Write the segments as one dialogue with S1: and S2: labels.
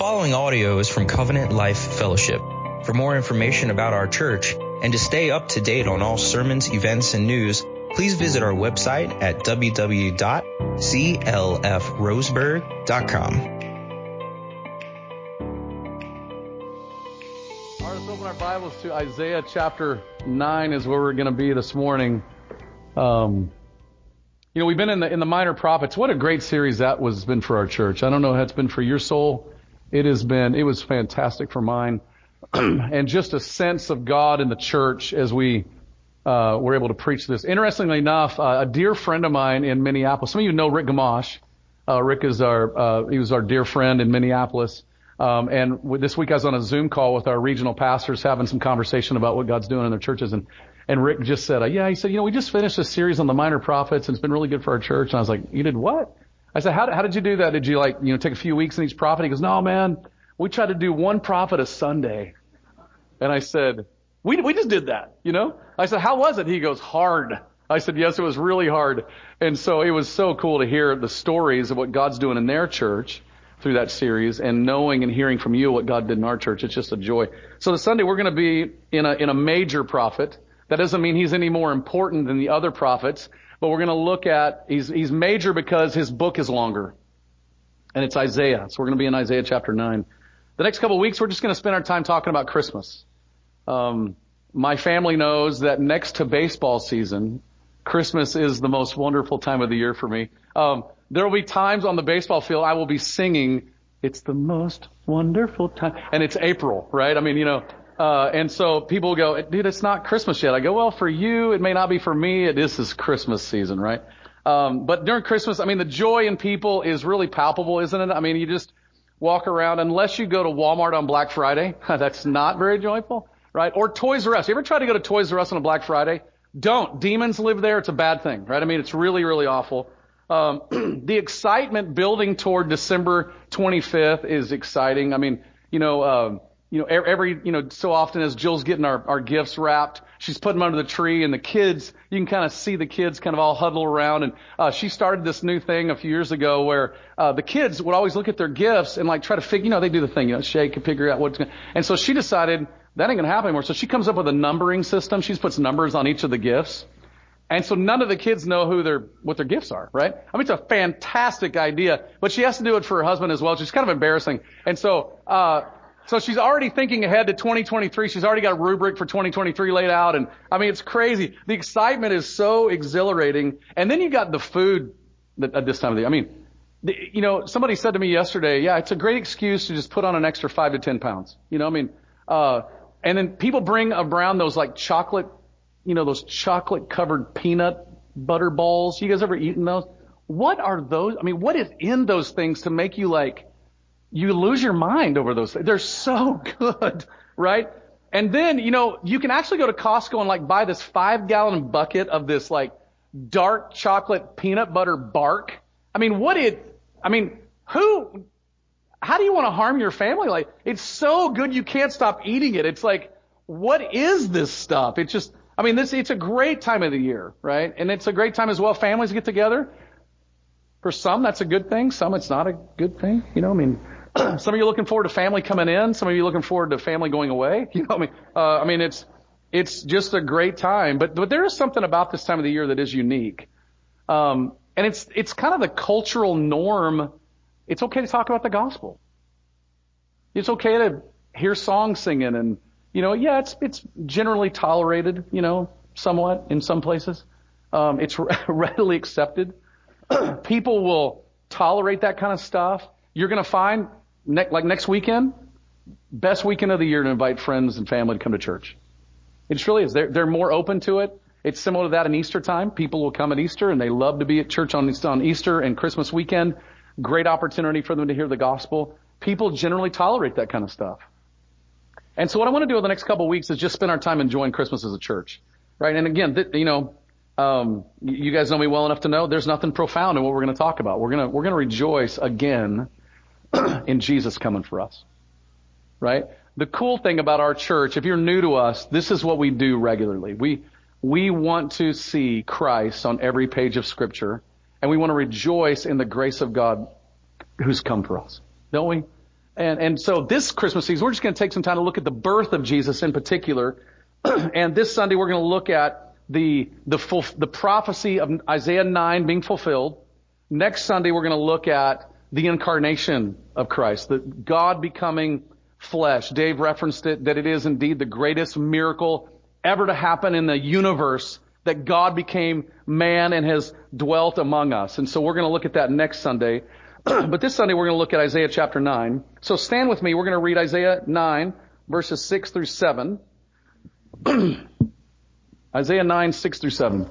S1: following audio is from Covenant Life Fellowship. For more information about our church and to stay up to date on all sermons, events, and news, please visit our website at www.clfroseburg.com.
S2: All right, let's open our Bibles to Isaiah chapter 9 is where we're going to be this morning. Um, you know, we've been in the, in the minor prophets. What a great series that was been for our church. I don't know how it's been for your soul. It has been, it was fantastic for mine. and just a sense of God in the church as we uh, were able to preach this. Interestingly enough, uh, a dear friend of mine in Minneapolis, some of you know Rick Gamache. Uh, Rick is our, uh, he was our dear friend in Minneapolis. Um, and this week I was on a Zoom call with our regional pastors having some conversation about what God's doing in their churches. And, and Rick just said, uh, yeah, he said, you know, we just finished a series on the minor prophets and it's been really good for our church. And I was like, you did what? I said, how, how did you do that? Did you like, you know, take a few weeks in each prophet? He goes, no, man, we try to do one prophet a Sunday. And I said, we, we just did that, you know? I said, how was it? He goes, hard. I said, yes, it was really hard. And so it was so cool to hear the stories of what God's doing in their church through that series and knowing and hearing from you what God did in our church. It's just a joy. So the Sunday we're going to be in a, in a major prophet. That doesn't mean he's any more important than the other prophets. But we're going to look at, he's, he's major because his book is longer. And it's Isaiah. So we're going to be in Isaiah chapter 9. The next couple of weeks, we're just going to spend our time talking about Christmas. Um, my family knows that next to baseball season, Christmas is the most wonderful time of the year for me. Um, there will be times on the baseball field I will be singing, it's the most wonderful time. And it's April, right? I mean, you know, uh, and so people go, dude, it's not Christmas yet. I go, well, for you, it may not be for me. It is this Christmas season, right? Um, but during Christmas, I mean, the joy in people is really palpable, isn't it? I mean, you just walk around, unless you go to Walmart on Black Friday, that's not very joyful, right? Or Toys R Us. You ever try to go to Toys R Us on a Black Friday? Don't. Demons live there. It's a bad thing, right? I mean, it's really, really awful. Um, the excitement building toward December 25th is exciting. I mean, you know, um, you know, every, you know, so often as Jill's getting our, our gifts wrapped, she's putting them under the tree and the kids, you can kind of see the kids kind of all huddle around and, uh, she started this new thing a few years ago where, uh, the kids would always look at their gifts and like try to figure, you know, they do the thing, you know, shake and figure out what's going and so she decided that ain't going to happen anymore. So she comes up with a numbering system. She puts numbers on each of the gifts. And so none of the kids know who their, what their gifts are, right? I mean, it's a fantastic idea, but she has to do it for her husband as well, is kind of embarrassing. And so, uh, so she's already thinking ahead to 2023. She's already got a rubric for 2023 laid out. And I mean, it's crazy. The excitement is so exhilarating. And then you got the food at this time of the year. I mean, the, you know, somebody said to me yesterday, yeah, it's a great excuse to just put on an extra five to 10 pounds. You know, I mean, uh, and then people bring around those like chocolate, you know, those chocolate covered peanut butter balls. You guys ever eaten those? What are those? I mean, what is in those things to make you like, you lose your mind over those things. They're so good, right? And then, you know, you can actually go to Costco and like buy this five gallon bucket of this like dark chocolate peanut butter bark. I mean, what it, I mean, who, how do you want to harm your family? Like, it's so good you can't stop eating it. It's like, what is this stuff? It's just, I mean, this, it's a great time of the year, right? And it's a great time as well. Families get together. For some, that's a good thing. Some, it's not a good thing. You know, I mean, some of you looking forward to family coming in. Some of you looking forward to family going away. You know, I mean, uh, I mean, it's it's just a great time. But but there is something about this time of the year that is unique, um, and it's it's kind of the cultural norm. It's okay to talk about the gospel. It's okay to hear songs singing, and you know, yeah, it's it's generally tolerated. You know, somewhat in some places. Um, it's readily accepted. People will tolerate that kind of stuff. You're going to find ne- like next weekend, best weekend of the year to invite friends and family to come to church. It just really is. They're, they're more open to it. It's similar to that in Easter time. People will come at Easter and they love to be at church on, on Easter and Christmas weekend. Great opportunity for them to hear the gospel. People generally tolerate that kind of stuff. And so what I want to do over the next couple of weeks is just spend our time enjoying Christmas as a church. Right? And again, th- you know, um, you guys know me well enough to know there's nothing profound in what we're going to talk about. We're going to, we're going to rejoice again in Jesus coming for us. Right? The cool thing about our church, if you're new to us, this is what we do regularly. We, we want to see Christ on every page of scripture and we want to rejoice in the grace of God who's come for us. Don't we? And, and so this Christmas season, we're just going to take some time to look at the birth of Jesus in particular. and this Sunday, we're going to look at the, the, full, the prophecy of Isaiah 9 being fulfilled. Next Sunday, we're going to look at the incarnation of Christ, the God becoming flesh. Dave referenced it, that it is indeed the greatest miracle ever to happen in the universe that God became man and has dwelt among us. And so we're going to look at that next Sunday. but this Sunday we're going to look at Isaiah chapter 9. So stand with me. We're going to read Isaiah 9 verses 6 through 7. Isaiah 9, 6 through 7.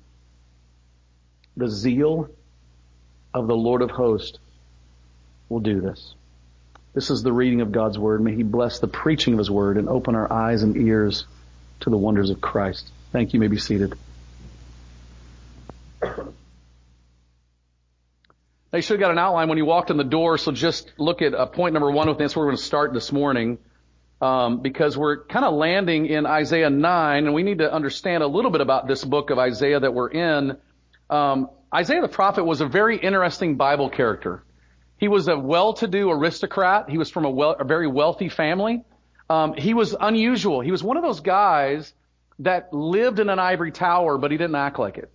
S2: The zeal of the Lord of hosts will do this. This is the reading of God's word. May he bless the preaching of his word and open our eyes and ears to the wonders of Christ. Thank you. you may be seated. Now you should have got an outline when you walked in the door, so just look at uh, point number one with this. We're going to start this morning, um, because we're kind of landing in Isaiah 9, and we need to understand a little bit about this book of Isaiah that we're in. Um, Isaiah the prophet was a very interesting Bible character. He was a well-to-do aristocrat. He was from a, well, a very wealthy family. Um, he was unusual. He was one of those guys that lived in an ivory tower, but he didn't act like it.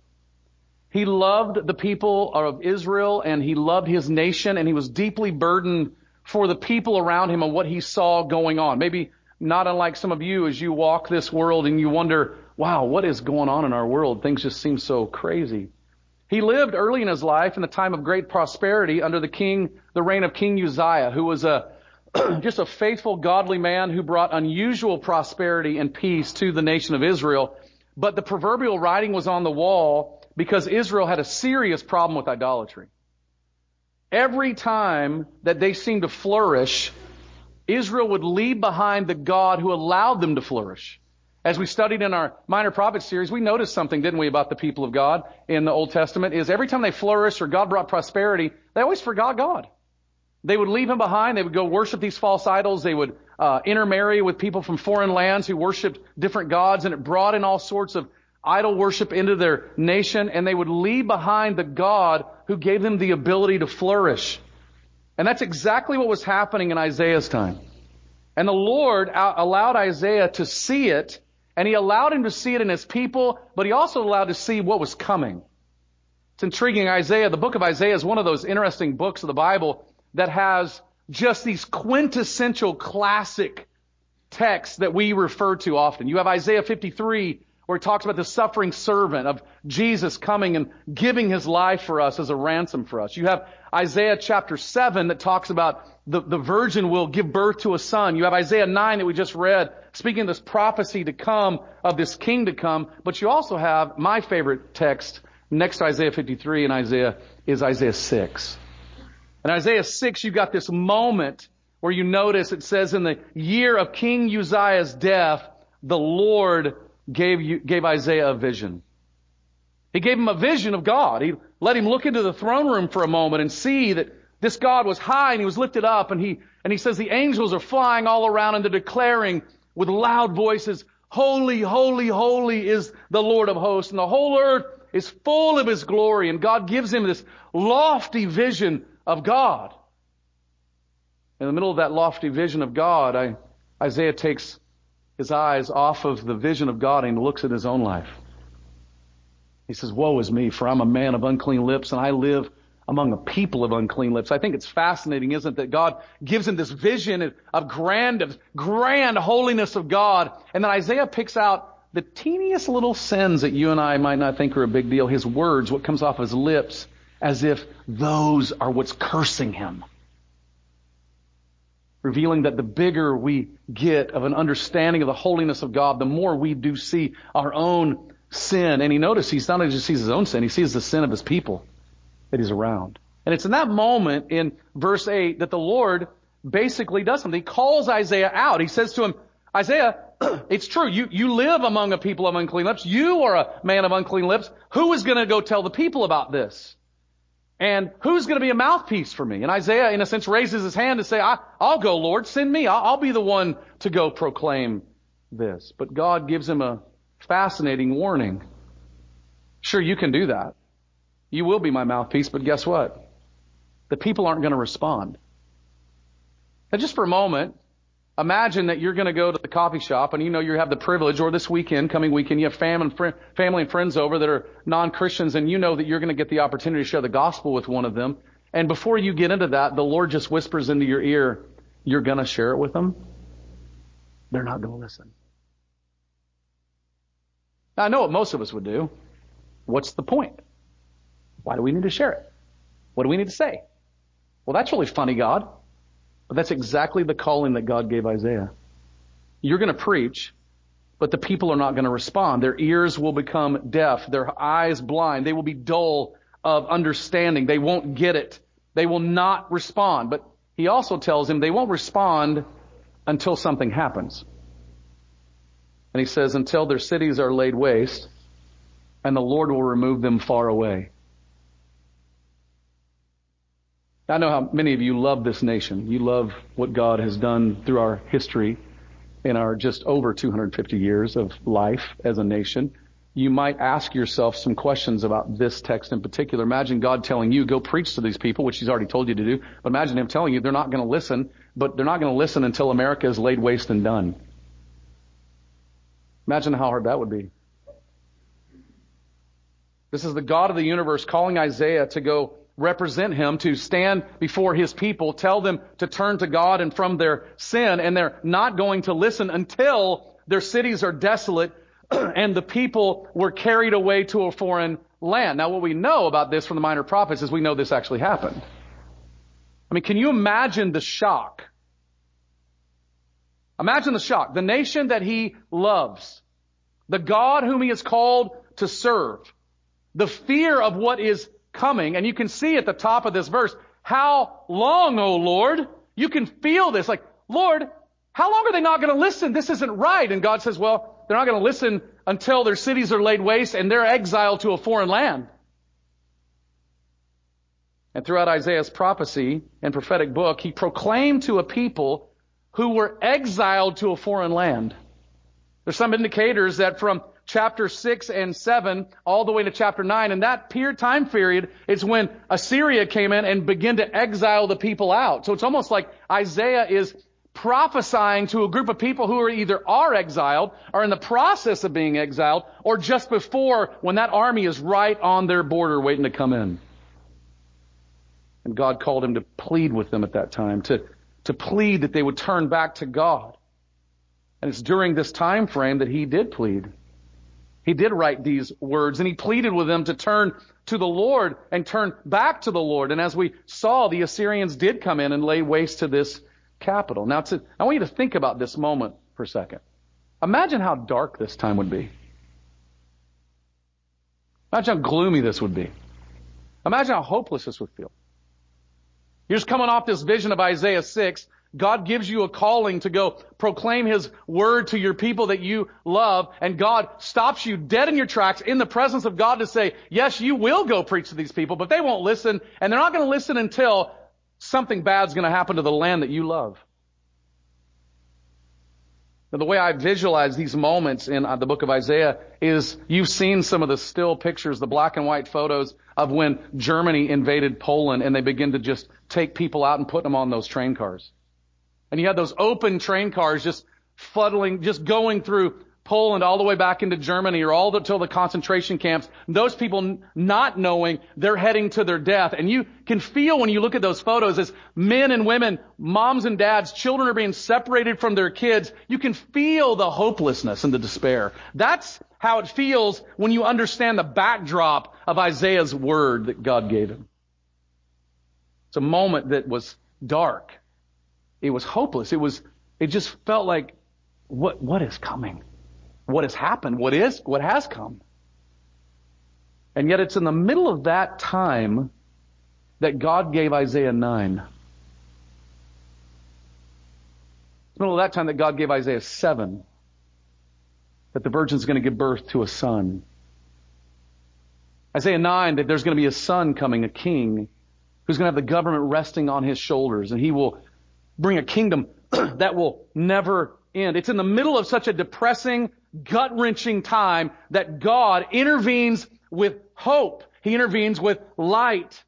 S2: He loved the people of Israel and he loved his nation and he was deeply burdened for the people around him and what he saw going on. Maybe not unlike some of you as you walk this world and you wonder, wow, what is going on in our world? Things just seem so crazy. He lived early in his life in the time of great prosperity under the king, the reign of King Uzziah, who was a, just a faithful, godly man who brought unusual prosperity and peace to the nation of Israel. But the proverbial writing was on the wall because Israel had a serious problem with idolatry. Every time that they seemed to flourish, Israel would leave behind the God who allowed them to flourish. As we studied in our minor prophet series, we noticed something, didn't we, about the people of God in the Old Testament, is every time they flourished or God brought prosperity, they always forgot God. They would leave him behind. They would go worship these false idols. They would uh, intermarry with people from foreign lands who worshiped different gods, and it brought in all sorts of idol worship into their nation, and they would leave behind the God who gave them the ability to flourish. And that's exactly what was happening in Isaiah's time. And the Lord allowed Isaiah to see it and he allowed him to see it in his people, but he also allowed to see what was coming. It's intriguing. Isaiah, the book of Isaiah is one of those interesting books of the Bible that has just these quintessential classic texts that we refer to often. You have Isaiah 53 where he talks about the suffering servant of Jesus coming and giving his life for us as a ransom for us. You have Isaiah chapter 7 that talks about the, the virgin will give birth to a son. You have Isaiah 9 that we just read, speaking of this prophecy to come, of this king to come. But you also have my favorite text next to Isaiah 53 and Isaiah is Isaiah 6. In Isaiah 6, you've got this moment where you notice it says in the year of King Uzziah's death, the Lord gave, you, gave Isaiah a vision. He gave him a vision of God. He let him look into the throne room for a moment and see that this God was high and he was lifted up and he, and he says the angels are flying all around and they're declaring with loud voices, holy, holy, holy is the Lord of hosts and the whole earth is full of his glory and God gives him this lofty vision of God. In the middle of that lofty vision of God, I, Isaiah takes his eyes off of the vision of God and looks at his own life. He says, woe is me, for I'm a man of unclean lips and I live among a people of unclean lips. I think it's fascinating, isn't it, that God gives him this vision of grand, of grand holiness of God. And then Isaiah picks out the teeniest little sins that you and I might not think are a big deal. His words, what comes off his lips, as if those are what's cursing him. Revealing that the bigger we get of an understanding of the holiness of God, the more we do see our own sin. And he notices he not only just sees his own sin, he sees the sin of his people that he's around. And it's in that moment in verse 8 that the Lord basically does something. He calls Isaiah out. He says to him, Isaiah, it's true. You, you live among a people of unclean lips. You are a man of unclean lips. Who is going to go tell the people about this? And who's going to be a mouthpiece for me? And Isaiah, in a sense, raises his hand to say, I, will go, Lord, send me. I'll, I'll be the one to go proclaim this. But God gives him a fascinating warning. Sure, you can do that. You will be my mouthpiece, but guess what? The people aren't going to respond. Now just for a moment, imagine that you're going to go to the coffee shop and you know you have the privilege, or this weekend, coming weekend, you have family and, family and friends over that are non-Christians and you know that you're going to get the opportunity to share the gospel with one of them. And before you get into that, the Lord just whispers into your ear, you're going to share it with them. They're not going to listen. Now, I know what most of us would do. What's the point? Why do we need to share it? What do we need to say? Well, that's really funny, God. But that's exactly the calling that God gave Isaiah. You're going to preach, but the people are not going to respond. Their ears will become deaf, their eyes blind. They will be dull of understanding. They won't get it. They will not respond. But he also tells him they won't respond until something happens. And he says, until their cities are laid waste, and the Lord will remove them far away. I know how many of you love this nation. You love what God has done through our history in our just over 250 years of life as a nation. You might ask yourself some questions about this text in particular. Imagine God telling you, go preach to these people, which He's already told you to do. But imagine Him telling you they're not going to listen, but they're not going to listen until America is laid waste and done. Imagine how hard that would be. This is the God of the universe calling Isaiah to go represent him, to stand before his people, tell them to turn to God and from their sin, and they're not going to listen until their cities are desolate and the people were carried away to a foreign land. Now what we know about this from the minor prophets is we know this actually happened. I mean, can you imagine the shock? Imagine the shock. The nation that he loves, the God whom he is called to serve, the fear of what is coming. And you can see at the top of this verse, how long, O Lord? You can feel this like, Lord, how long are they not going to listen? This isn't right. And God says, well, they're not going to listen until their cities are laid waste and they're exiled to a foreign land. And throughout Isaiah's prophecy and prophetic book, he proclaimed to a people who were exiled to a foreign land. There's some indicators that from chapter 6 and 7 all the way to chapter 9. And that period, time period is when Assyria came in and began to exile the people out. So it's almost like Isaiah is prophesying to a group of people who are either are exiled, are in the process of being exiled, or just before when that army is right on their border waiting to come in. And God called him to plead with them at that time, to, to plead that they would turn back to God. And it's during this time frame that he did plead. He did write these words and he pleaded with them to turn to the Lord and turn back to the Lord. And as we saw, the Assyrians did come in and lay waste to this capital. Now, to, I want you to think about this moment for a second. Imagine how dark this time would be. Imagine how gloomy this would be. Imagine how hopeless this would feel. You're just coming off this vision of Isaiah 6 God gives you a calling to go proclaim His word to your people that you love, and God stops you dead in your tracks in the presence of God to say, yes, you will go preach to these people, but they won't listen, and they're not going to listen until something bad's going to happen to the land that you love. Now, the way I visualize these moments in uh, the book of Isaiah is you've seen some of the still pictures, the black and white photos of when Germany invaded Poland and they begin to just take people out and put them on those train cars. And you had those open train cars just fuddling, just going through Poland all the way back into Germany or all the, till the concentration camps. Those people not knowing they're heading to their death. And you can feel when you look at those photos as men and women, moms and dads, children are being separated from their kids. You can feel the hopelessness and the despair. That's how it feels when you understand the backdrop of Isaiah's word that God gave him. It's a moment that was dark. It was hopeless. It was, it just felt like, what, what is coming? What has happened? What is, what has come? And yet it's in the middle of that time that God gave Isaiah 9. It's the middle of that time that God gave Isaiah 7 that the virgin's going to give birth to a son. Isaiah 9 that there's going to be a son coming, a king, who's going to have the government resting on his shoulders and he will bring a kingdom that will never end. It's in the middle of such a depressing, gut-wrenching time that God intervenes with hope. He intervenes with light.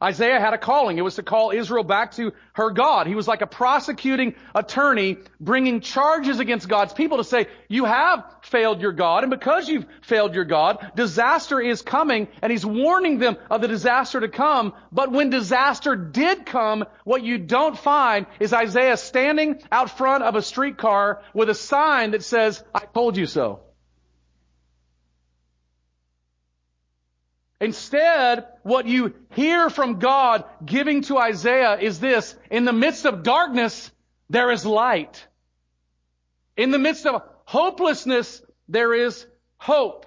S2: Isaiah had a calling. It was to call Israel back to her God. He was like a prosecuting attorney bringing charges against God's people to say, you have failed your God, and because you've failed your God, disaster is coming, and he's warning them of the disaster to come. But when disaster did come, what you don't find is Isaiah standing out front of a streetcar with a sign that says, I told you so. Instead, what you hear from God giving to Isaiah is this, in the midst of darkness, there is light. In the midst of hopelessness, there is hope.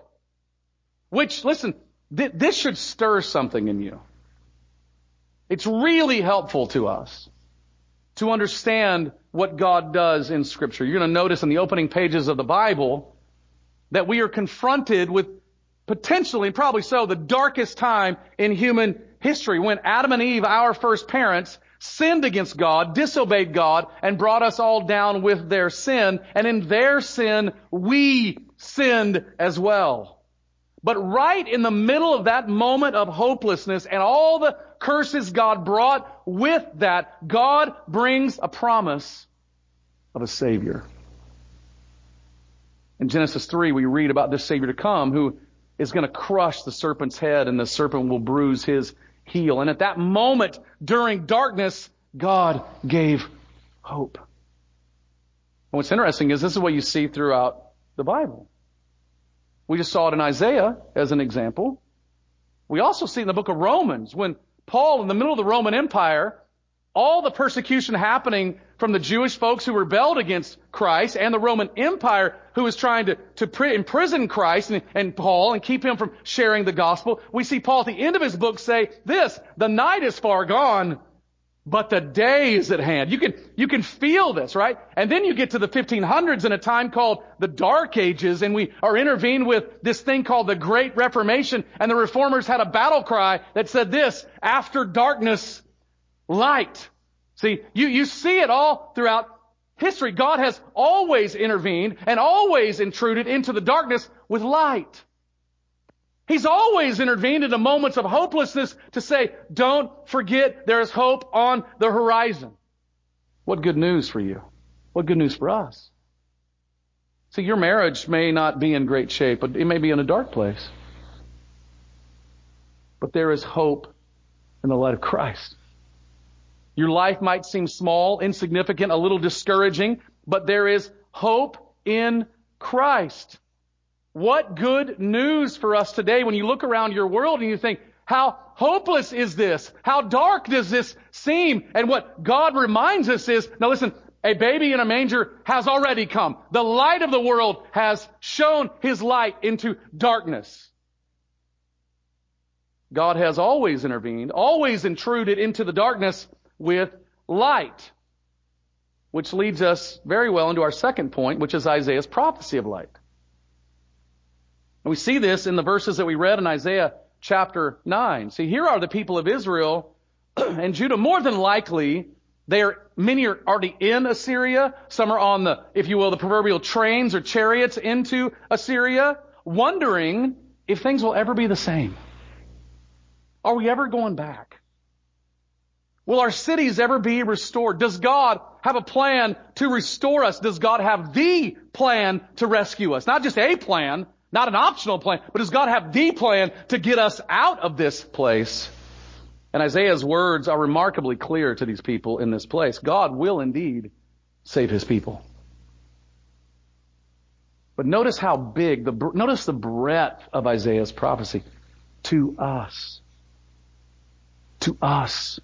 S2: Which, listen, th- this should stir something in you. It's really helpful to us to understand what God does in scripture. You're going to notice in the opening pages of the Bible that we are confronted with potentially, probably so, the darkest time in human history when Adam and Eve, our first parents, sinned against God, disobeyed God, and brought us all down with their sin. And in their sin, we sinned as well. But right in the middle of that moment of hopelessness and all the curses God brought with that, God brings a promise of a Savior. In Genesis 3, we read about this Savior to come who is going to crush the serpent's head and the serpent will bruise his heel. And at that moment during darkness, God gave hope. And what's interesting is this is what you see throughout the Bible. We just saw it in Isaiah as an example. We also see in the book of Romans when Paul in the middle of the Roman Empire all the persecution happening from the Jewish folks who rebelled against Christ and the Roman Empire who was trying to, to imprison Christ and, and, Paul and keep him from sharing the gospel. We see Paul at the end of his book say this, the night is far gone, but the day is at hand. You can, you can feel this, right? And then you get to the 1500s in a time called the Dark Ages and we are intervened with this thing called the Great Reformation and the reformers had a battle cry that said this, after darkness, light. See, you, you see it all throughout history. God has always intervened and always intruded into the darkness with light. He's always intervened in moments of hopelessness to say, don't forget there is hope on the horizon. What good news for you. What good news for us. See, your marriage may not be in great shape, but it may be in a dark place. But there is hope in the light of Christ. Your life might seem small, insignificant, a little discouraging, but there is hope in Christ. What good news for us today when you look around your world and you think, how hopeless is this? How dark does this seem? And what God reminds us is, now listen, a baby in a manger has already come. The light of the world has shown his light into darkness. God has always intervened, always intruded into the darkness with light. Which leads us very well into our second point, which is Isaiah's prophecy of light. And we see this in the verses that we read in Isaiah chapter 9. See, here are the people of Israel and Judah. More than likely, they are, many are already in Assyria. Some are on the, if you will, the proverbial trains or chariots into Assyria, wondering if things will ever be the same. Are we ever going back? Will our cities ever be restored? Does God have a plan to restore us? Does God have the plan to rescue us? Not just a plan, not an optional plan, but does God have the plan to get us out of this place? And Isaiah's words are remarkably clear to these people in this place. God will indeed save his people. But notice how big, the, notice the breadth of Isaiah's prophecy. To us. To us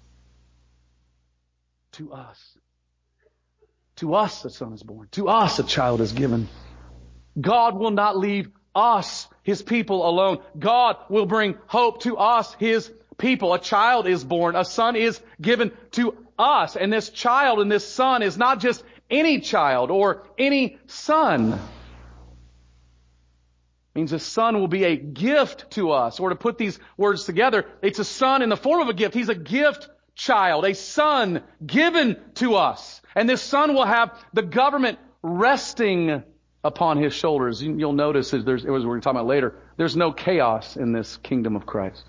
S2: to us. To us a son is born. To us a child is given. God will not leave us, His people alone. God will bring hope to us, His people. A child is born. A son is given to us. And this child and this son is not just any child or any son. It means a son will be a gift to us. Or to put these words together, it's a son in the form of a gift. He's a gift child, a son given to us. And this son will have the government resting upon his shoulders. You'll notice as there's, as we're going to talk about later, there's no chaos in this kingdom of Christ.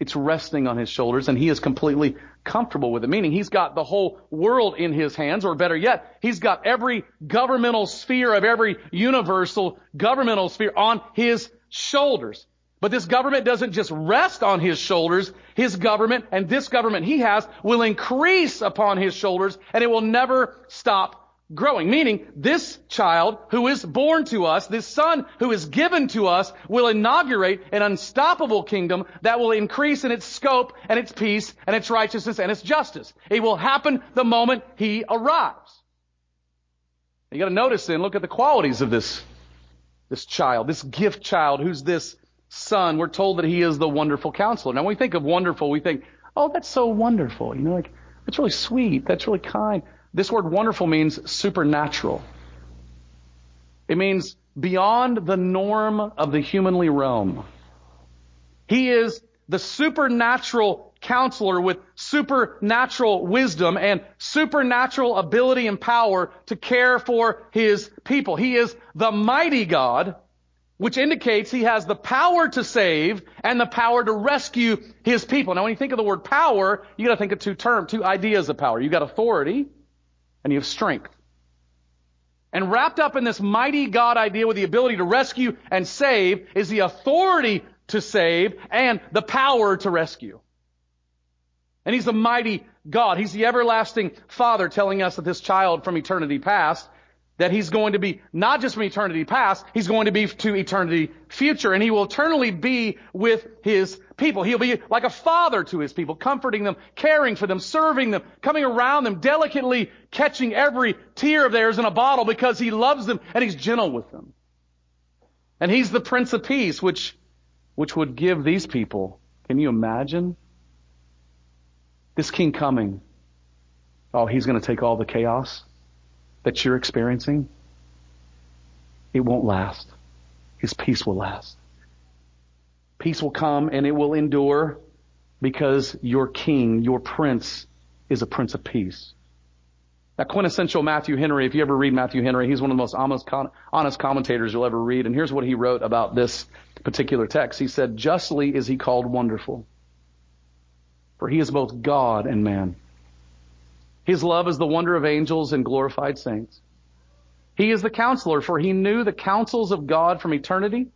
S2: It's resting on his shoulders and he is completely comfortable with it. Meaning he's got the whole world in his hands, or better yet, he's got every governmental sphere of every universal governmental sphere on his shoulders. But this government doesn't just rest on his shoulders. His government and this government he has will increase upon his shoulders and it will never stop growing. Meaning, this child who is born to us, this son who is given to us, will inaugurate an unstoppable kingdom that will increase in its scope and its peace and its righteousness and its justice. It will happen the moment he arrives. You gotta notice then, look at the qualities of this, this child, this gift child, who's this son. We're told that he is the wonderful counselor. Now when we think of wonderful, we think, oh, that's so wonderful. You know, like, that's really sweet. That's really kind. This word wonderful means supernatural. It means beyond the norm of the humanly realm. He is the supernatural counselor with supernatural wisdom and supernatural ability and power to care for his people. He is the mighty God, which indicates he has the power to save and the power to rescue his people. Now when you think of the word power, you gotta think of two terms, two ideas of power. You've got authority and you have strength. And wrapped up in this mighty God idea with the ability to rescue and save is the authority to save and the power to rescue. And He's the mighty God. He's the everlasting Father telling us that this child from eternity past that he's going to be not just from eternity past, he's going to be to eternity future, and he will eternally be with his people. He'll be like a father to his people, comforting them, caring for them, serving them, coming around them, delicately catching every tear of theirs in a bottle because he loves them and he's gentle with them. And he's the Prince of Peace, which, which would give these people, can you imagine? This king coming. Oh, he's going to take all the chaos that you're experiencing, it won't last. His peace will last. Peace will come and it will endure because your king, your prince, is a prince of peace. That quintessential Matthew Henry, if you ever read Matthew Henry, he's one of the most honest, honest commentators you'll ever read. And here's what he wrote about this particular text. He said, justly is he called wonderful, for he is both God and man. His love is the wonder of angels and glorified saints. He is the counselor, for he knew the counsels of God from eternity,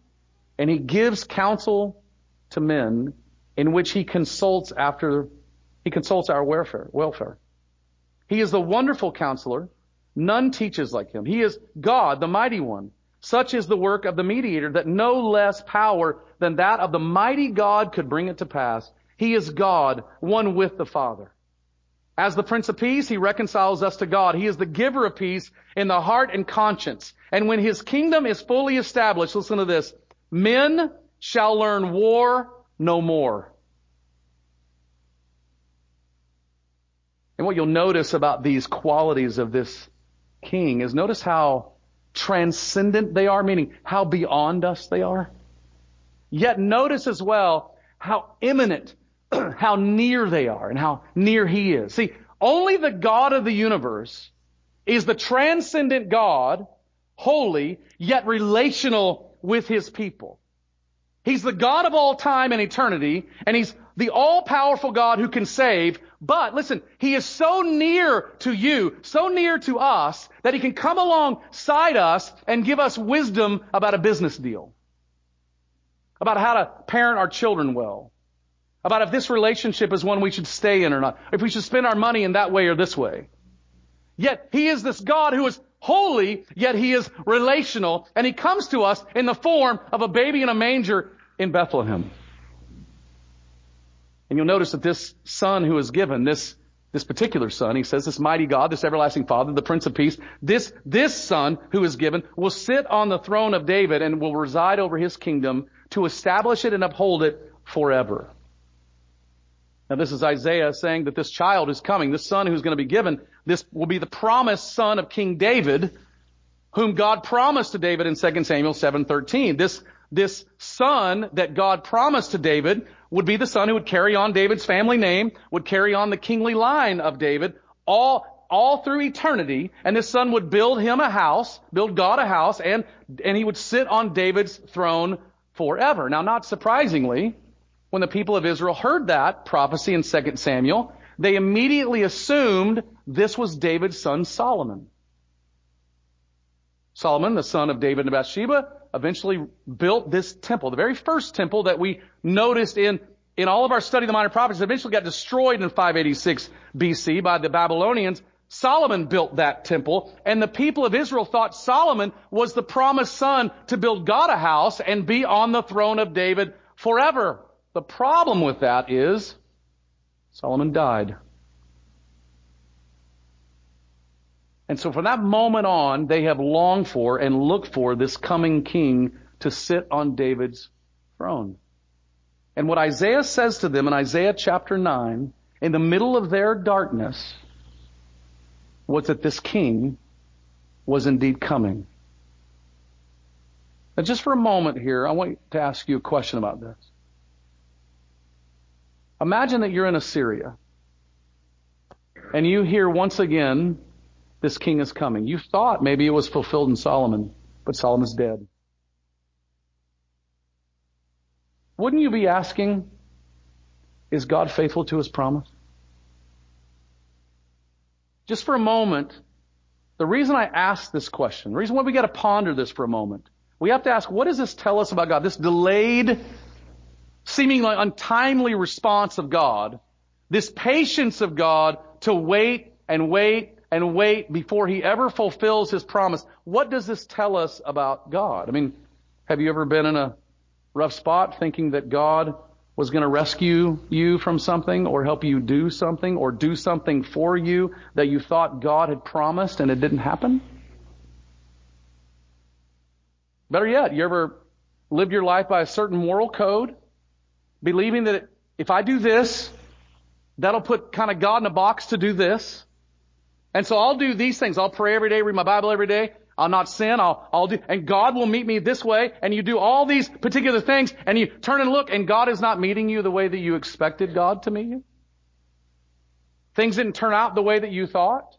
S2: and he gives counsel to men in which he consults after, he consults our welfare, welfare. He is the wonderful counselor. None teaches like him. He is God, the mighty one. Such is the work of the mediator that no less power than that of the mighty God could bring it to pass. He is God, one with the Father. As the Prince of Peace, He reconciles us to God. He is the giver of peace in the heart and conscience. And when His kingdom is fully established, listen to this, men shall learn war no more. And what you'll notice about these qualities of this king is notice how transcendent they are, meaning how beyond us they are. Yet notice as well how immanent how near they are and how near He is. See, only the God of the universe is the transcendent God, holy, yet relational with His people. He's the God of all time and eternity, and He's the all-powerful God who can save, but listen, He is so near to you, so near to us, that He can come alongside us and give us wisdom about a business deal. About how to parent our children well about if this relationship is one we should stay in or not, if we should spend our money in that way or this way. Yet He is this God who is holy, yet He is relational, and He comes to us in the form of a baby in a manger in Bethlehem. And you'll notice that this son who is given, this, this particular son, he says, this mighty God, this everlasting Father, the Prince of Peace, this, this son who is given will sit on the throne of David and will reside over his kingdom to establish it and uphold it forever. Now this is Isaiah saying that this child is coming, this son who's going to be given, this will be the promised son of King David, whom God promised to David in 2 Samuel 7:13. This this son that God promised to David would be the son who would carry on David's family name, would carry on the kingly line of David, all, all through eternity, and this son would build him a house, build God a house, and, and he would sit on David's throne forever. Now, not surprisingly, when the people of Israel heard that prophecy in 2 Samuel, they immediately assumed this was David's son Solomon. Solomon, the son of David and Bathsheba, eventually built this temple. The very first temple that we noticed in, in all of our study of the minor prophets eventually got destroyed in 586 BC by the Babylonians. Solomon built that temple, and the people of Israel thought Solomon was the promised son to build God a house and be on the throne of David forever. The problem with that is Solomon died. And so from that moment on, they have longed for and looked for this coming king to sit on David's throne. And what Isaiah says to them in Isaiah chapter 9, in the middle of their darkness, was that this king was indeed coming. Now just for a moment here, I want to ask you a question about this. Imagine that you're in Assyria and you hear once again this king is coming. You thought maybe it was fulfilled in Solomon, but Solomon's dead. Wouldn't you be asking, is God faithful to his promise? Just for a moment, the reason I ask this question, the reason why we got to ponder this for a moment, we have to ask, what does this tell us about God? This delayed, seemingly untimely response of God, this patience of God to wait and wait and wait before he ever fulfills his promise. What does this tell us about God? I mean, have you ever been in a rough spot thinking that God was going to rescue you from something or help you do something or do something for you that you thought God had promised and it didn't happen? Better yet, you ever lived your life by a certain moral code, believing that if I do this, that'll put kind of God in a box to do this. And so I'll do these things. I'll pray every day, read my Bible every day. I'll not sin. I'll, I'll do, and God will meet me this way. And you do all these particular things and you turn and look and God is not meeting you the way that you expected God to meet you. Things didn't turn out the way that you thought.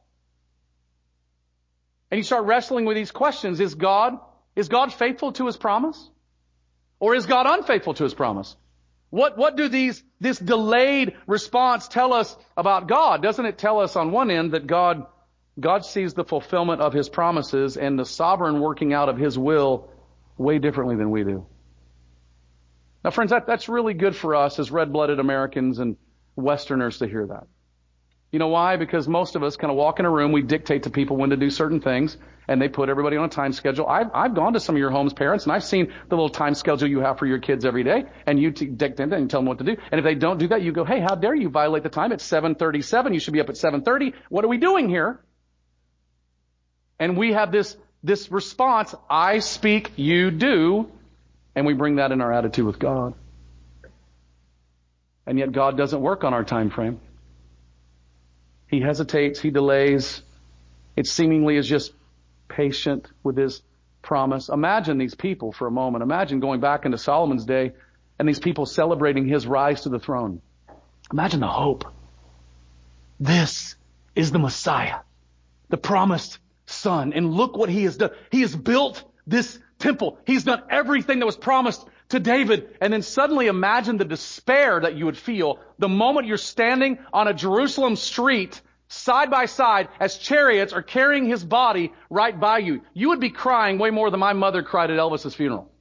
S2: And you start wrestling with these questions. Is God, is God faithful to His promise? Or is God unfaithful to His promise? What, what do these, this delayed response tell us about God? Doesn't it tell us on one end that God, God sees the fulfillment of His promises and the sovereign working out of His will way differently than we do? Now friends, that, that's really good for us as red-blooded Americans and Westerners to hear that. You know why? Because most of us kind of walk in a room, we dictate to people when to do certain things, and they put everybody on a time schedule. I've, I've gone to some of your homes, parents, and I've seen the little time schedule you have for your kids every day, and you t- dictate and tell them what to do. And if they don't do that, you go, hey, how dare you violate the time? It's 7.37. You should be up at 7.30. What are we doing here? And we have this, this response, I speak, you do, and we bring that in our attitude with God. And yet God doesn't work on our time frame. He hesitates, he delays. It seemingly is just patient with his promise. Imagine these people for a moment. Imagine going back into Solomon's day and these people celebrating his rise to the throne. Imagine the hope. This is the Messiah, the promised son. And look what he has done. He has built this temple. He's done everything that was promised to David. And then suddenly imagine the despair that you would feel the moment you're standing on a Jerusalem street side by side as chariots are carrying his body right by you. You would be crying way more than my mother cried at Elvis's funeral.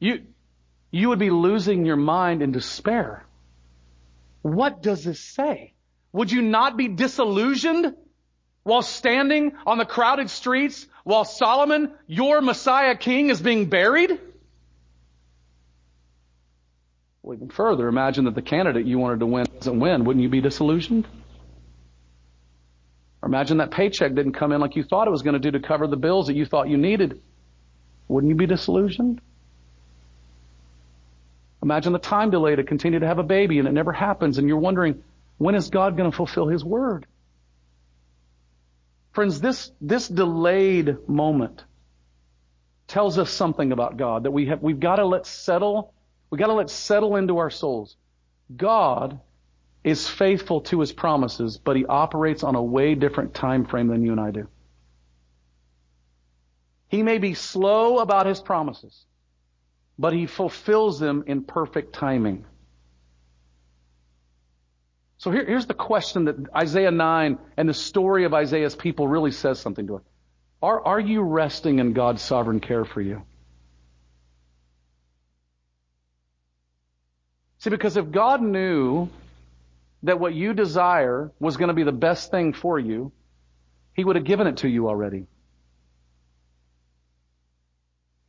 S2: You, you would be losing your mind in despair. What does this say? Would you not be disillusioned while standing on the crowded streets while Solomon, your Messiah king, is being buried? Well, even further, imagine that the candidate you wanted to win doesn't win. Wouldn't you be disillusioned? Or imagine that paycheck didn't come in like you thought it was going to do to cover the bills that you thought you needed. Wouldn't you be disillusioned? Imagine the time delay to continue to have a baby and it never happens and you're wondering, when is God going to fulfill His word? Friends, this, this delayed moment tells us something about God that we have, we've got to let settle, we've got to let settle into our souls. God is faithful to His promises, but He operates on a way different time frame than you and I do. He may be slow about His promises, but He fulfills them in perfect timing. So here, here's the question that Isaiah 9 and the story of Isaiah's people really says something to us. Are, are you resting in God's sovereign care for you? See, because if God knew that what you desire was going to be the best thing for you, He would have given it to you already.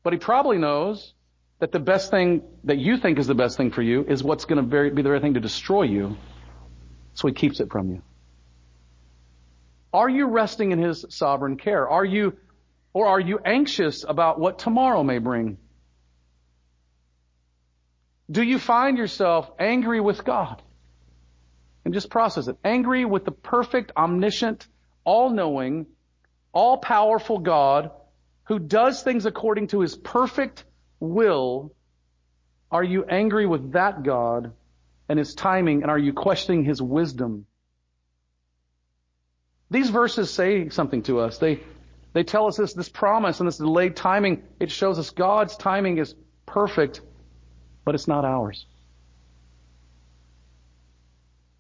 S2: But He probably knows that the best thing that you think is the best thing for you is what's going to be the very thing to destroy you. So he keeps it from you. Are you resting in his sovereign care? Are you, or are you anxious about what tomorrow may bring? Do you find yourself angry with God? And just process it. Angry with the perfect, omniscient, all-knowing, all-powerful God who does things according to his perfect will. Are you angry with that God and his timing, and are you questioning his wisdom? These verses say something to us. They, they tell us this, this promise and this delayed timing. It shows us God's timing is perfect, but it's not ours.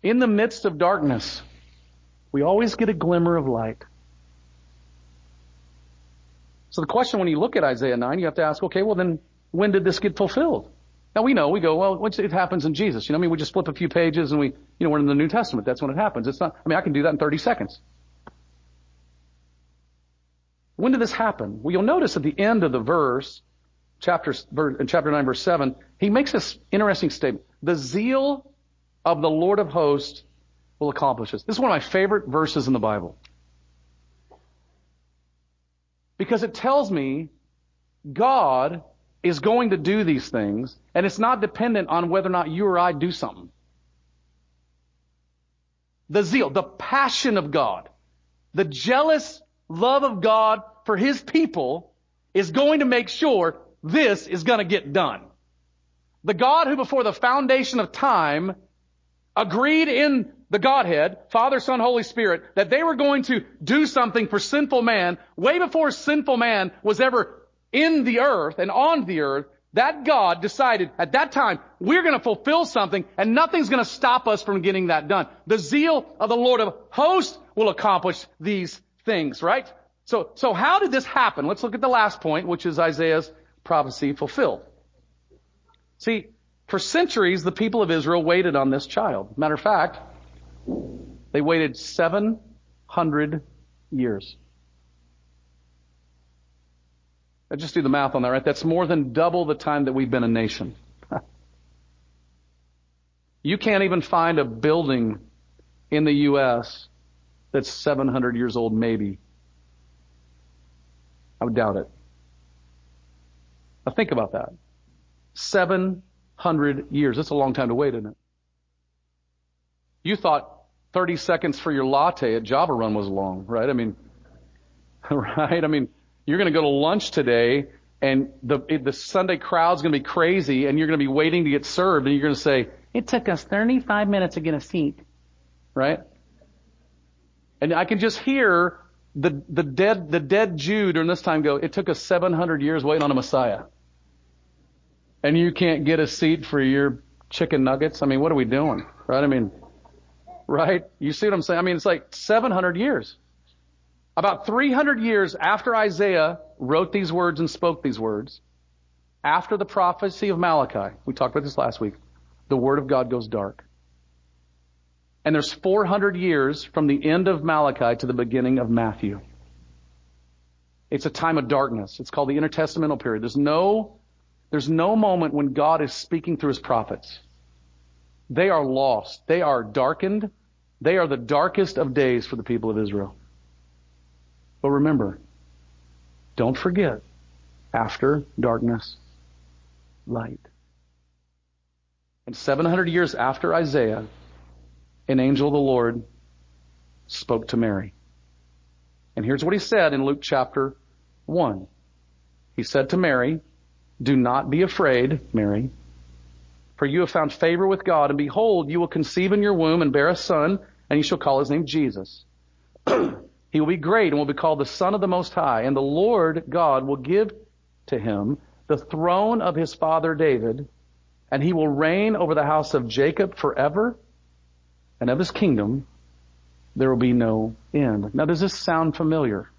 S2: In the midst of darkness, we always get a glimmer of light. So the question when you look at Isaiah 9, you have to ask, okay, well then, when did this get fulfilled? Now we know, we go, well, it happens in Jesus. You know, I mean, we just flip a few pages and we, you know, we're in the New Testament. That's when it happens. It's not, I mean, I can do that in 30 seconds. When did this happen? Well, you'll notice at the end of the verse, chapter, in chapter 9 verse 7, he makes this interesting statement. The zeal of the Lord of hosts will accomplish this. This is one of my favorite verses in the Bible. Because it tells me God is going to do these things, and it's not dependent on whether or not you or I do something. The zeal, the passion of God, the jealous love of God for His people is going to make sure this is going to get done. The God who before the foundation of time agreed in the Godhead, Father, Son, Holy Spirit, that they were going to do something for sinful man way before sinful man was ever in the earth and on the earth, that God decided at that time, we're going to fulfill something and nothing's going to stop us from getting that done. The zeal of the Lord of hosts will accomplish these things, right? So, so how did this happen? Let's look at the last point, which is Isaiah's prophecy fulfilled. See, for centuries, the people of Israel waited on this child. Matter of fact, they waited 700 years. Just do the math on that, right? That's more than double the time that we've been a nation. you can't even find a building in the U.S. that's 700 years old, maybe. I would doubt it. Now think about that. 700 years. That's a long time to wait, isn't it? You thought 30 seconds for your latte at Java Run was long, right? I mean, right? I mean, you're going to go to lunch today and the, the Sunday crowd's going to be crazy and you're going to be waiting to get served and you're going to say, it took us 35 minutes to get a seat. Right? And I can just hear the, the dead, the dead Jew during this time go, it took us 700 years waiting on a Messiah. And you can't get a seat for your chicken nuggets? I mean, what are we doing? Right? I mean, right? You see what I'm saying? I mean, it's like 700 years. About 300 years after Isaiah wrote these words and spoke these words, after the prophecy of Malachi, we talked about this last week, the Word of God goes dark. And there's 400 years from the end of Malachi to the beginning of Matthew. It's a time of darkness. It's called the intertestamental period. There's no, there's no moment when God is speaking through His prophets. They are lost. They are darkened. They are the darkest of days for the people of Israel. But remember, don't forget, after darkness, light. And 700 years after Isaiah, an angel of the Lord spoke to Mary. And here's what he said in Luke chapter 1. He said to Mary, Do not be afraid, Mary, for you have found favor with God, and behold, you will conceive in your womb and bear a son, and you shall call his name Jesus. he will be great and will be called the Son of the Most High, and the Lord God will give to him the throne of his father David, and he will reign over the house of Jacob forever, and of his kingdom there will be no end. Now, does this sound familiar?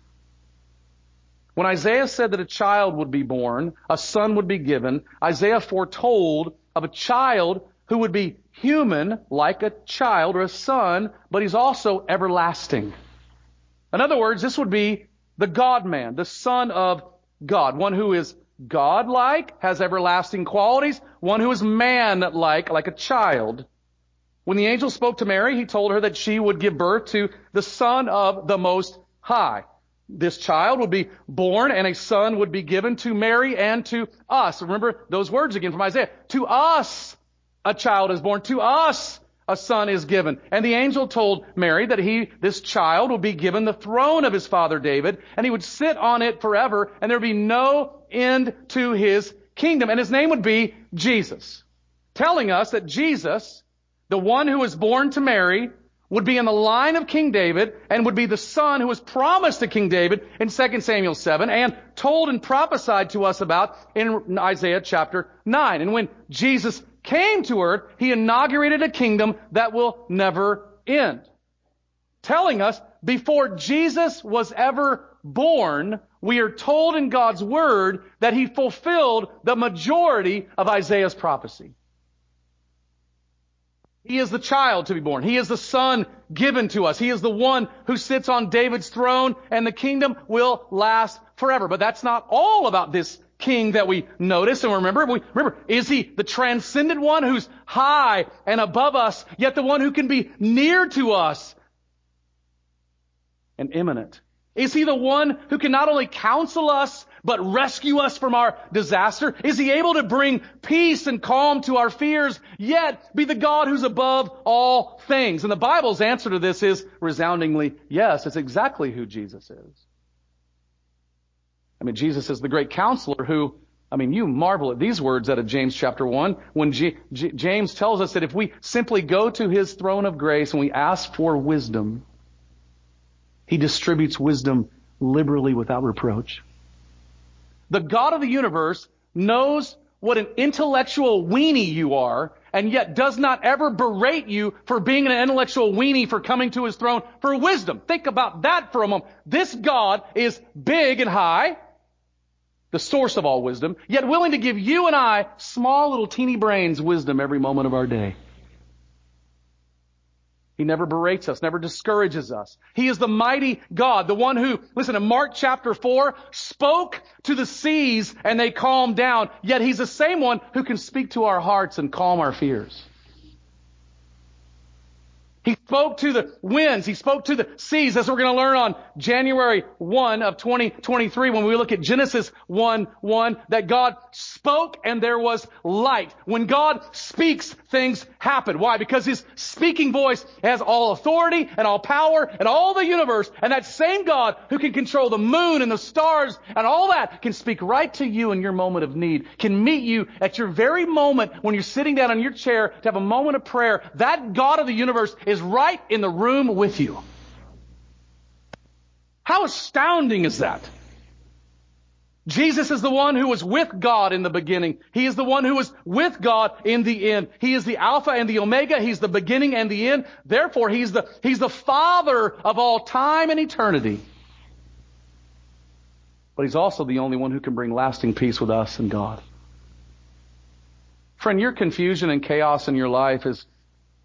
S2: When Isaiah said that a child would be born, a son would be given, Isaiah foretold of a child who would be human like a child or a son, but he's also everlasting. In other words, this would be the God man, the son of God, one who is God-like, has everlasting qualities, one who is man-like, like a child. When the angel spoke to Mary, he told her that she would give birth to the Son of the Most High. This child would be born and a son would be given to Mary and to us. Remember those words again from Isaiah. To us a child is born. To us a son is given. And the angel told Mary that he, this child would be given the throne of his father David and he would sit on it forever and there would be no end to his kingdom. And his name would be Jesus. Telling us that Jesus the one who was born to Mary would be in the line of King David and would be the son who was promised to King David in 2 Samuel 7 and told and prophesied to us about in Isaiah chapter 9. And when Jesus came to earth, he inaugurated a kingdom that will never end. Telling us before Jesus was ever born, we are told in God's word that he fulfilled the majority of Isaiah's prophecy. He is the child to be born. He is the son given to us. He is the one who sits on David's throne and the kingdom will last forever. But that's not all about this king that we notice and remember. We, remember, is he the transcendent one who's high and above us, yet the one who can be near to us and immanent? Is he the one who can not only counsel us, but rescue us from our disaster? Is he able to bring peace and calm to our fears, yet be the God who's above all things? And the Bible's answer to this is resoundingly yes. It's exactly who Jesus is. I mean, Jesus is the great counselor who I mean, you marvel at these words out of James chapter 1 when G- G- James tells us that if we simply go to his throne of grace and we ask for wisdom, he distributes wisdom liberally without reproach. The God of the universe knows what an intellectual weenie you are, and yet does not ever berate you for being an intellectual weenie for coming to his throne for wisdom. Think about that for a moment. This God is big and high, the source of all wisdom, yet willing to give you and I, small little teeny brains, wisdom every moment of our day. He never berates us, never discourages us. He is the mighty God, the one who, listen, in Mark chapter 4, spoke to the seas and they calmed down, yet He's the same one who can speak to our hearts and calm our fears. He spoke to the winds. He spoke to the seas. As we're going to learn on January 1 of 2023 when we look at Genesis 1, 1, that God spoke and there was light. When God speaks, things happen. Why? Because His speaking voice has all authority and all power and all the universe. And that same God who can control the moon and the stars and all that can speak right to you in your moment of need, can meet you at your very moment when you're sitting down in your chair to have a moment of prayer. That God of the universe is right in the room with you. How astounding is that? Jesus is the one who was with God in the beginning. He is the one who was with God in the end. He is the Alpha and the Omega. He's the beginning and the end. Therefore, He's the, He's the Father of all time and eternity. But He's also the only one who can bring lasting peace with us and God. Friend, your confusion and chaos in your life is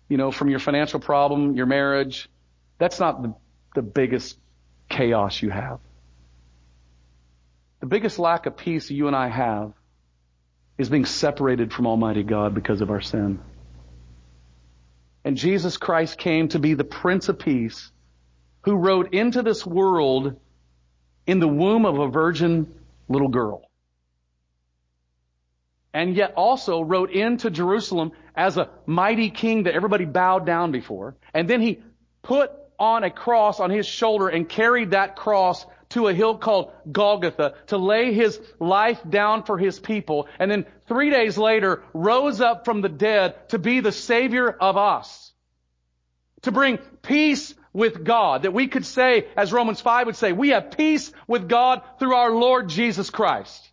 S2: you know, from your financial problem, your marriage. That's not the, the biggest chaos you have. The biggest lack of peace you and I have is being separated from Almighty God because of our sin. And Jesus Christ came to be the Prince of Peace who rode into this world in the womb of a virgin little girl. and yet also rode into Jerusalem as a mighty king that everybody bowed down before. And then he put on a cross on his shoulder and carried that cross to a hill called Golgotha to lay his life down for his people. And then three days later rose up from the dead to be the savior of us. To bring peace with God. That we could say, as Romans 5 would say, we have peace with God through our Lord Jesus Christ.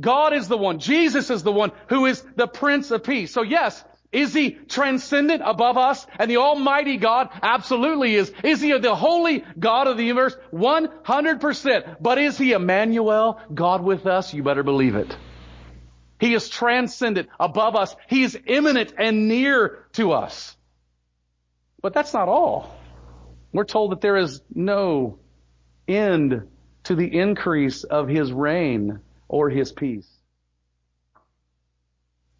S2: God is the one, Jesus is the one who is the Prince of Peace. So yes, is he transcendent above us and the Almighty God? Absolutely is. Is he the holy God of the universe? 100%. But is he Emmanuel, God with us? You better believe it. He is transcendent above us. He is immanent and near to us. But that's not all. We're told that there is no end to the increase of his reign or his peace.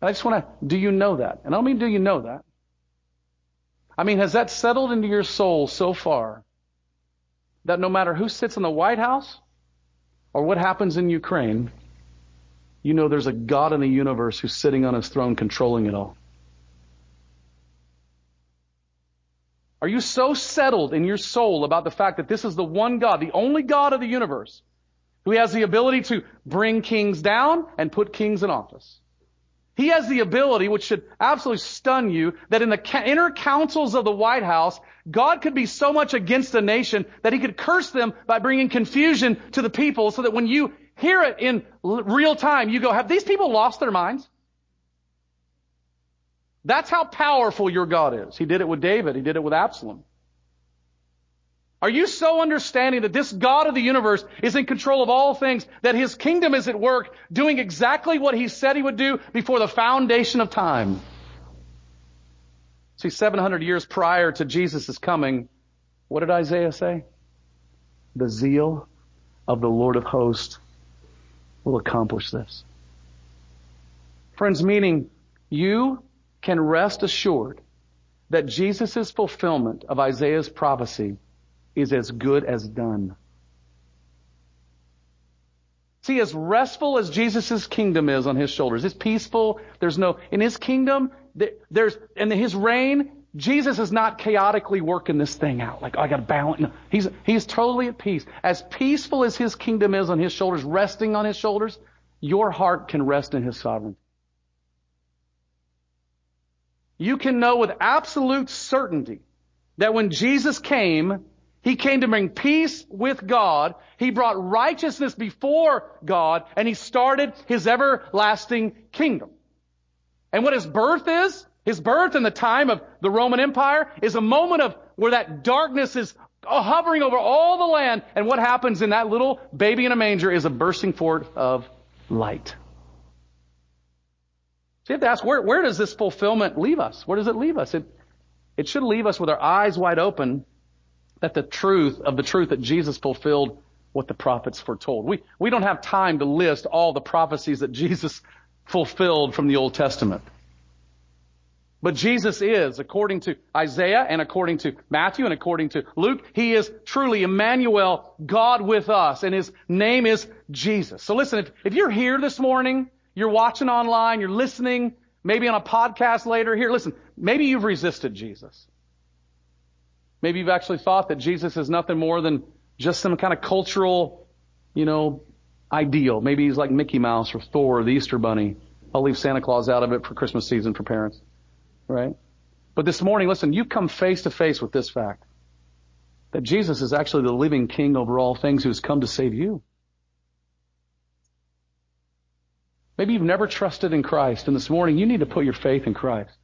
S2: I just want to, do you know that? And I don't mean do you know that. I mean, has that settled into your soul so far that no matter who sits in the White House or what happens in Ukraine, you know there's a God in the universe who's sitting on his throne controlling it all. Are you so settled in your soul about the fact that this is the one God, the only God of the universe, who has the ability to bring kings down and put kings in office? He has the ability, which should absolutely stun you, that in the inner councils of the White House, God could be so much against a nation that he could curse them by bringing confusion to the people so that when you hear it in real time, you go, have these people lost their minds? That's how powerful your God is. He did it with David. He did it with Absalom. Are you so understanding that this God of the universe is in control of all things, that His kingdom is at work, doing exactly what He said He would do before the foundation of time? See, 700 years prior to Jesus' coming, what did Isaiah say? The zeal of the Lord of hosts will accomplish this. Friends, meaning you can rest assured that Jesus' fulfillment of Isaiah's prophecy is as good as done. See, as restful as Jesus' kingdom is on his shoulders, it's peaceful. There's no, in his kingdom, there's, in his reign, Jesus is not chaotically working this thing out. Like, oh, I gotta balance. No, he's, he's totally at peace. As peaceful as his kingdom is on his shoulders, resting on his shoulders, your heart can rest in his sovereignty. You can know with absolute certainty that when Jesus came, he came to bring peace with God. He brought righteousness before God and he started his everlasting kingdom. And what his birth is, his birth in the time of the Roman Empire is a moment of where that darkness is hovering over all the land. And what happens in that little baby in a manger is a bursting forth of light. So you have to ask, where, where does this fulfillment leave us? Where does it leave us? It, it should leave us with our eyes wide open that the truth of the truth that Jesus fulfilled what the prophets foretold. We, we don't have time to list all the prophecies that Jesus fulfilled from the Old Testament. But Jesus is, according to Isaiah and according to Matthew and according to Luke, He is truly Emmanuel, God with us, and His name is Jesus. So listen, if, if you're here this morning, you're watching online, you're listening, maybe on a podcast later, here, listen, maybe you've resisted Jesus. Maybe you've actually thought that Jesus is nothing more than just some kind of cultural, you know, ideal. Maybe he's like Mickey Mouse or Thor or the Easter Bunny. I'll leave Santa Claus out of it for Christmas season for parents. Right? But this morning, listen, you've come face to face with this fact. That Jesus is actually the living King over all things who's come to save you. Maybe you've never trusted in Christ, and this morning you need to put your faith in Christ.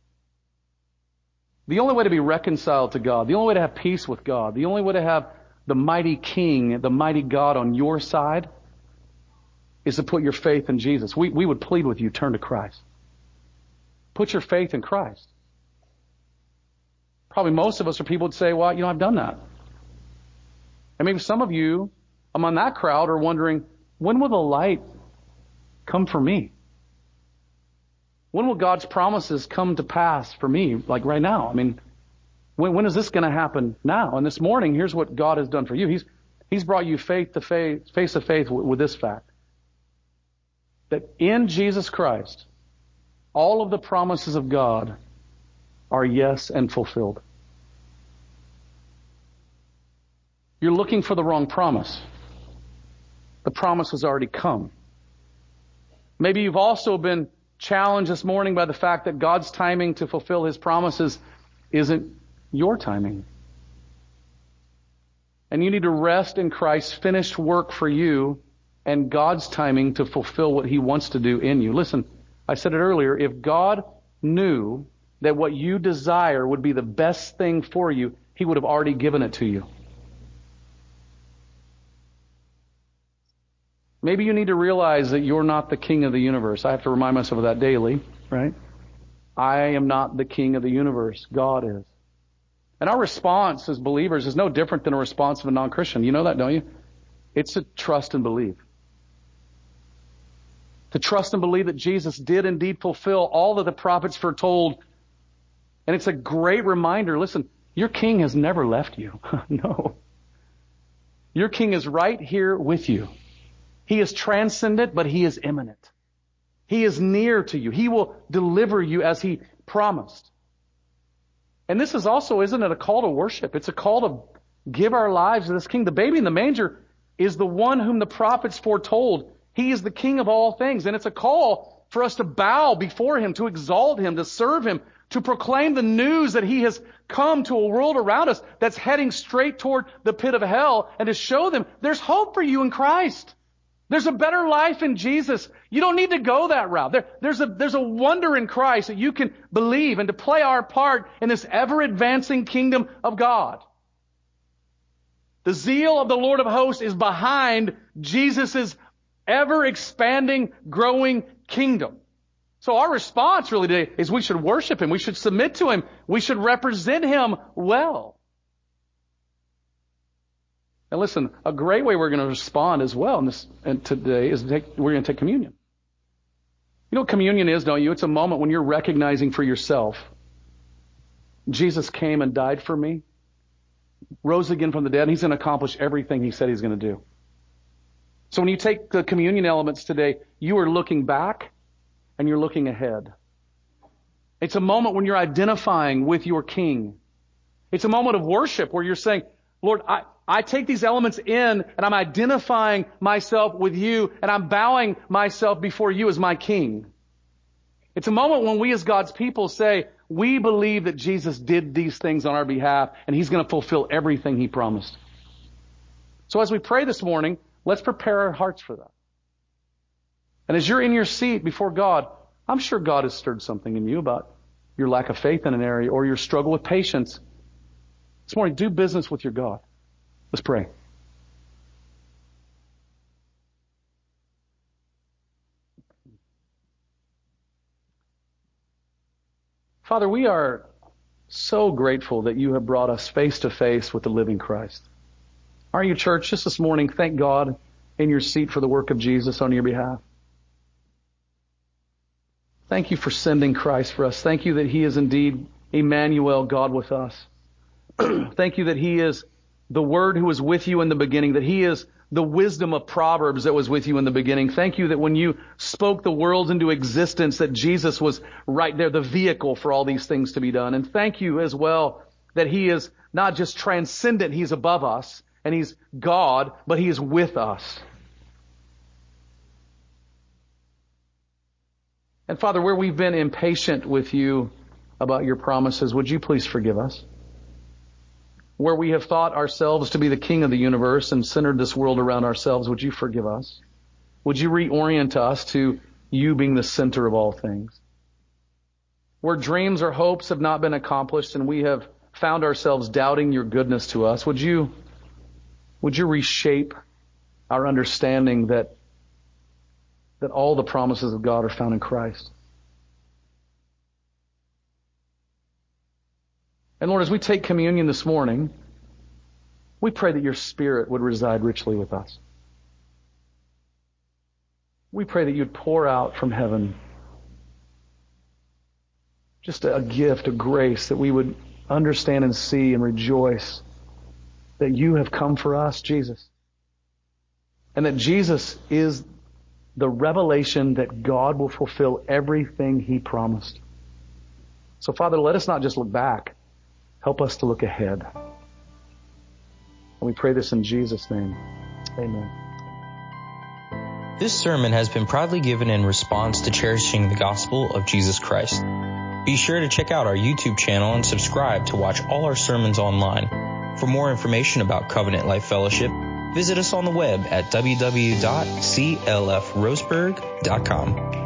S2: The only way to be reconciled to God, the only way to have peace with God, the only way to have the mighty King, the mighty God on your side is to put your faith in Jesus. We, we would plead with you, turn to Christ. Put your faith in Christ. Probably most of us are people would say, well, you know, I've done that. And maybe some of you among that crowd are wondering, when will the light come for me? When will God's promises come to pass for me, like right now? I mean, when, when is this going to happen now? And this morning, here's what God has done for you. He's, He's brought you faith to faith, face to faith with, with this fact. that in Jesus Christ, all of the promises of God are yes and fulfilled. You're looking for the wrong promise. The promise has already come. Maybe you've also been challenged this morning by the fact that God's timing to fulfill His promises isn't your timing. And you need to rest in Christ's finished work for you and God's timing to fulfill what He wants to do in you. Listen, I said it earlier, if God knew that what you desire would be the best thing for you, He would have already given it to you. Maybe you need to realize that you're not the king of the universe. I have to remind myself of that daily, right? I am not the king of the universe. God is. And our response as believers is no different than a response of a non-Christian. You know that, don't you? It's to trust and believe. To trust and believe that Jesus did indeed fulfill all that the prophets foretold. And it's a great reminder. Listen, your king has never left you. no. Your king is right here with you. He is transcendent, but he is immanent. He is near to you. He will deliver you as he promised. And this is also, isn't it, a call to worship? It's a call to give our lives to this king. The baby in the manger is the one whom the prophets foretold. He is the king of all things. And it's a call for us to bow before him, to exalt him, to serve him, to proclaim the news that he has come to a world around us that's heading straight toward the pit of hell and to show them there's hope for you in Christ. There's a better life in Jesus. You don't need to go that route. There, there's, a, there's a wonder in Christ that you can believe and to play our part in this ever advancing kingdom of God. The zeal of the Lord of hosts is behind Jesus' ever expanding, growing kingdom. So our response really today is we should worship Him. We should submit to Him. We should represent Him well. And listen, a great way we're going to respond as well in this and today is take, we're going to take communion. You know what communion is, don't you? It's a moment when you're recognizing for yourself, Jesus came and died for me, rose again from the dead, and he's going to accomplish everything he said he's going to do. So when you take the communion elements today, you are looking back and you're looking ahead. It's a moment when you're identifying with your king. It's a moment of worship where you're saying, Lord, I, I take these elements in and I'm identifying myself with you and I'm bowing myself before you as my king. It's a moment when we as God's people say, we believe that Jesus did these things on our behalf and he's going to fulfill everything he promised. So as we pray this morning, let's prepare our hearts for that. And as you're in your seat before God, I'm sure God has stirred something in you about your lack of faith in an area or your struggle with patience. This morning, do business with your God. Let's pray. Father, we are so grateful that you have brought us face to face with the living Christ. Are you, church? Just this morning, thank God in your seat for the work of Jesus on your behalf. Thank you for sending Christ for us. Thank you that He is indeed Emmanuel, God with us. Thank you that He is the Word who was with you in the beginning, that He is the wisdom of Proverbs that was with you in the beginning. Thank you that when you spoke the world into existence, that Jesus was right there, the vehicle for all these things to be done. And thank you as well that He is not just transcendent, He's above us, and He's God, but He is with us. And Father, where we've been impatient with you about your promises, would you please forgive us? Where we have thought ourselves to be the king of the universe and centered this world around ourselves, would you forgive us? Would you reorient us to you being the center of all things? Where dreams or hopes have not been accomplished and we have found ourselves doubting your goodness to us, would you, would you reshape our understanding that, that all the promises of God are found in Christ? And Lord, as we take communion this morning, we pray that your Spirit would reside richly with us. We pray that you'd pour out from heaven just a, gift, a grace that we would understand and see and rejoice that you have come for us, Jesus. And that Jesus is the revelation that God will fulfill everything He promised. So, Father, let us not just look back. Help us to look ahead. And we pray this in Jesus' name. Amen.
S1: This sermon has been proudly given in response to cherishing the gospel of Jesus Christ. Be sure to check out our YouTube channel and subscribe to watch all our sermons online. For more information about Covenant Life Fellowship, visit us on the web at www.clfroseburg.com.